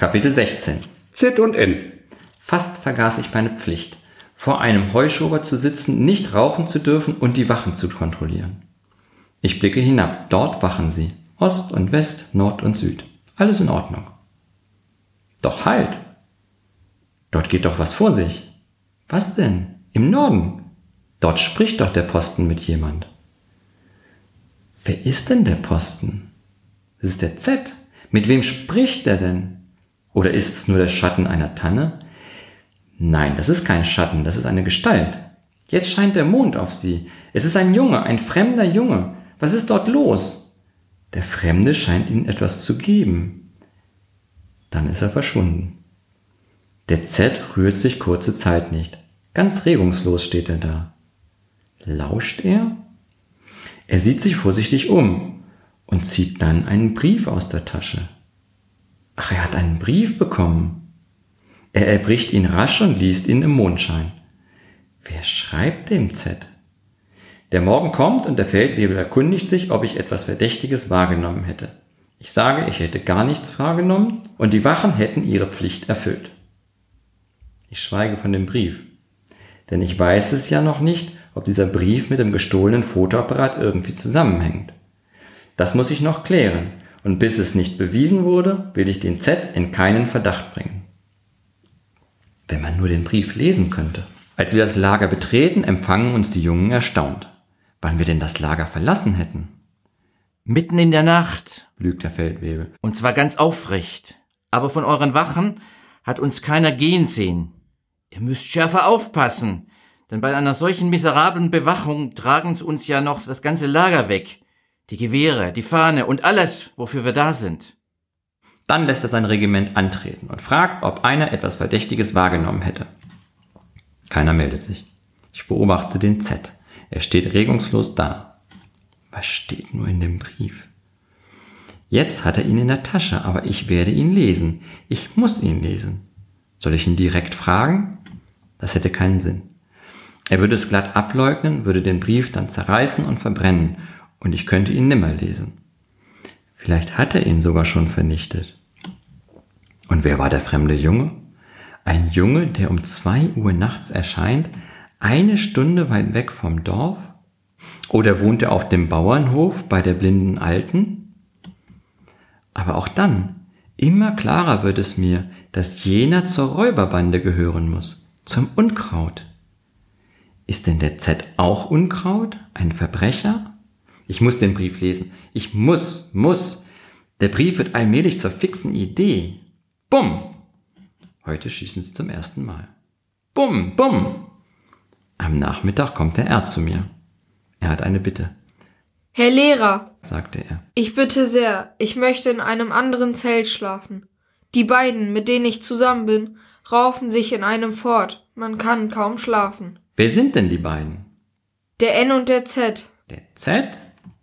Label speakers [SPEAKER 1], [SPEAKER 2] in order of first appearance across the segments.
[SPEAKER 1] Kapitel 16
[SPEAKER 2] Z und N.
[SPEAKER 1] Fast vergaß ich meine Pflicht, vor einem Heuschober zu sitzen, nicht rauchen zu dürfen und die Wachen zu kontrollieren. Ich blicke hinab, dort wachen sie. Ost und West, Nord und Süd. Alles in Ordnung. Doch halt! Dort geht doch was vor sich. Was denn? Im Norden. Dort spricht doch der Posten mit jemand. Wer ist denn der Posten? Es ist der Z. Mit wem spricht er denn? Oder ist es nur der Schatten einer Tanne? Nein, das ist kein Schatten, das ist eine Gestalt. Jetzt scheint der Mond auf sie. Es ist ein Junge, ein fremder Junge. Was ist dort los? Der Fremde scheint ihnen etwas zu geben. Dann ist er verschwunden. Der Z rührt sich kurze Zeit nicht. Ganz regungslos steht er da. Lauscht er? Er sieht sich vorsichtig um und zieht dann einen Brief aus der Tasche. Ach, er hat einen Brief bekommen. Er erbricht ihn rasch und liest ihn im Mondschein. Wer schreibt dem Z? Der Morgen kommt und der Feldwebel erkundigt sich, ob ich etwas Verdächtiges wahrgenommen hätte. Ich sage, ich hätte gar nichts wahrgenommen und die Wachen hätten ihre Pflicht erfüllt. Ich schweige von dem Brief. Denn ich weiß es ja noch nicht, ob dieser Brief mit dem gestohlenen Fotoapparat irgendwie zusammenhängt. Das muss ich noch klären, und bis es nicht bewiesen wurde, will ich den Z in keinen Verdacht bringen. Wenn man nur den Brief lesen könnte. Als wir das Lager betreten, empfangen uns die Jungen erstaunt. Wann wir denn das Lager verlassen hätten?
[SPEAKER 3] Mitten in der Nacht,
[SPEAKER 1] lügt der Feldwebel.
[SPEAKER 3] und zwar ganz aufrecht. Aber von euren Wachen hat uns keiner gehen sehen. Ihr müsst schärfer aufpassen, denn bei einer solchen miserablen Bewachung tragen sie uns ja noch das ganze Lager weg. Die Gewehre, die Fahne und alles, wofür wir da sind.
[SPEAKER 1] Dann lässt er sein Regiment antreten und fragt, ob einer etwas Verdächtiges wahrgenommen hätte. Keiner meldet sich. Ich beobachte den Z. Er steht regungslos da. Was steht nur in dem Brief? Jetzt hat er ihn in der Tasche, aber ich werde ihn lesen. Ich muss ihn lesen. Soll ich ihn direkt fragen? Das hätte keinen Sinn. Er würde es glatt ableugnen, würde den Brief dann zerreißen und verbrennen, und ich könnte ihn nimmer lesen. Vielleicht hat er ihn sogar schon vernichtet. Und wer war der fremde Junge? Ein Junge, der um zwei Uhr nachts erscheint, eine Stunde weit weg vom Dorf? Oder wohnt er auf dem Bauernhof bei der blinden Alten? Aber auch dann, immer klarer wird es mir, dass jener zur Räuberbande gehören muss, zum Unkraut. Ist denn der Z auch Unkraut? Ein Verbrecher? Ich muss den Brief lesen. Ich muss, muss. Der Brief wird allmählich zur fixen Idee. Bumm! Heute schießen sie zum ersten Mal. Bumm, bumm! Am Nachmittag kommt der R zu mir. Er hat eine Bitte,
[SPEAKER 4] Herr Lehrer,
[SPEAKER 1] sagte er.
[SPEAKER 4] ich bitte sehr, ich möchte in einem anderen Zelt schlafen. Die beiden, mit denen ich zusammen bin, raufen sich in einem fort. Man kann kaum schlafen.
[SPEAKER 1] Wer sind denn die beiden?
[SPEAKER 4] Der N und der Z.
[SPEAKER 1] Der Z?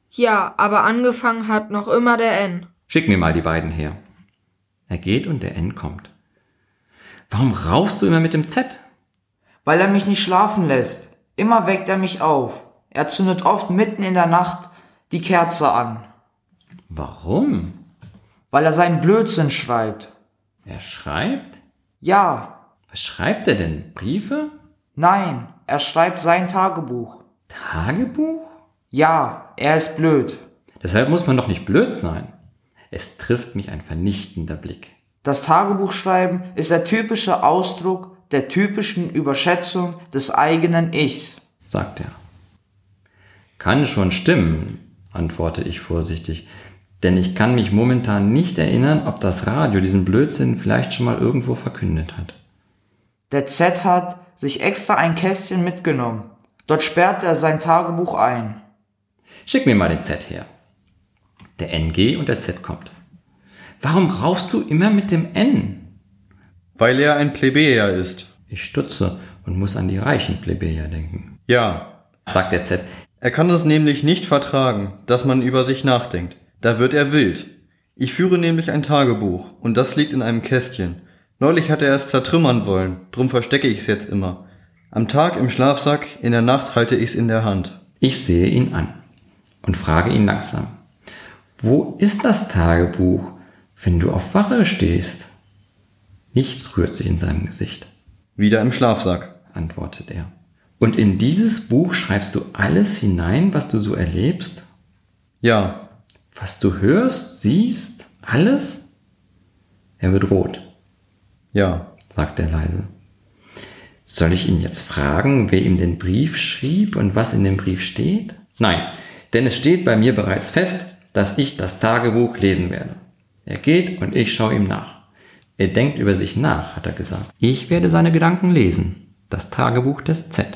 [SPEAKER 4] Ja, aber angefangen hat noch immer der N.
[SPEAKER 1] Schick mir mal die beiden her. Er geht und der N kommt. Warum raufst du immer mit dem Z?
[SPEAKER 5] Weil er mich nicht schlafen lässt. Immer weckt er mich auf. Er zündet oft mitten in der Nacht die Kerze an.
[SPEAKER 1] Warum?
[SPEAKER 5] Weil er seinen Blödsinn schreibt.
[SPEAKER 1] Er schreibt?
[SPEAKER 5] Ja,
[SPEAKER 1] Was schreibt er denn? Briefe?
[SPEAKER 5] nein, er schreibt sein Tagebuch.
[SPEAKER 1] Tagebuch?
[SPEAKER 5] Ja, er ist blöd.
[SPEAKER 1] Deshalb muss man doch nicht blöd sein. Es trifft mich ein vernichtender Blick.
[SPEAKER 5] Das Tagebuchschreiben ist der typische Ausdruck der typischen Überschätzung des eigenen Ichs.
[SPEAKER 1] sagt er. Kann schon stimmen, antworte ich vorsichtig, denn ich kann mich momentan nicht erinnern, ob das Radio diesen Blödsinn vielleicht schon mal irgendwo verkündet hat.
[SPEAKER 5] Der Z hat sich extra ein Kästchen mitgenommen. Dort sperrt er sein Tagebuch ein.
[SPEAKER 1] Schick mir mal den Z her. Der NG und der Z kommt. Warum raufst du immer mit dem N?
[SPEAKER 6] Weil er ein Plebejer ist.
[SPEAKER 1] Ich stutze und muss an die reichen Plebejer denken.
[SPEAKER 6] Ja.
[SPEAKER 1] Sagt der Z.
[SPEAKER 6] Er kann es nämlich nicht vertragen, dass man über sich nachdenkt. Da wird er wild. Ich führe nämlich ein Tagebuch und das liegt in einem Kästchen. Neulich hat er es zertrümmern wollen, drum verstecke ich es jetzt immer. Am Tag im Schlafsack, in der Nacht halte ich es in der Hand.
[SPEAKER 1] Ich sehe ihn an und frage ihn langsam. Wo ist das Tagebuch, wenn du auf Wache stehst? Nichts rührt sich in seinem Gesicht,
[SPEAKER 6] Wieder im Schlafsack.
[SPEAKER 1] antwortet er. Und in dieses Buch schreibst du alles hinein, was du so erlebst?
[SPEAKER 6] Ja.
[SPEAKER 1] Was du hörst, siehst, alles? Er wird rot,
[SPEAKER 6] Ja.
[SPEAKER 1] sagt er leise. Soll ich ihn jetzt fragen, wer ihm den Brief schrieb und was in dem Brief steht? Nein, denn es steht bei mir bereits fest, dass ich das Tagebuch lesen werde. Er geht und ich schaue ihm nach. Er denkt über sich nach, hat er gesagt. Ich werde seine Gedanken lesen. Das Tagebuch des Z.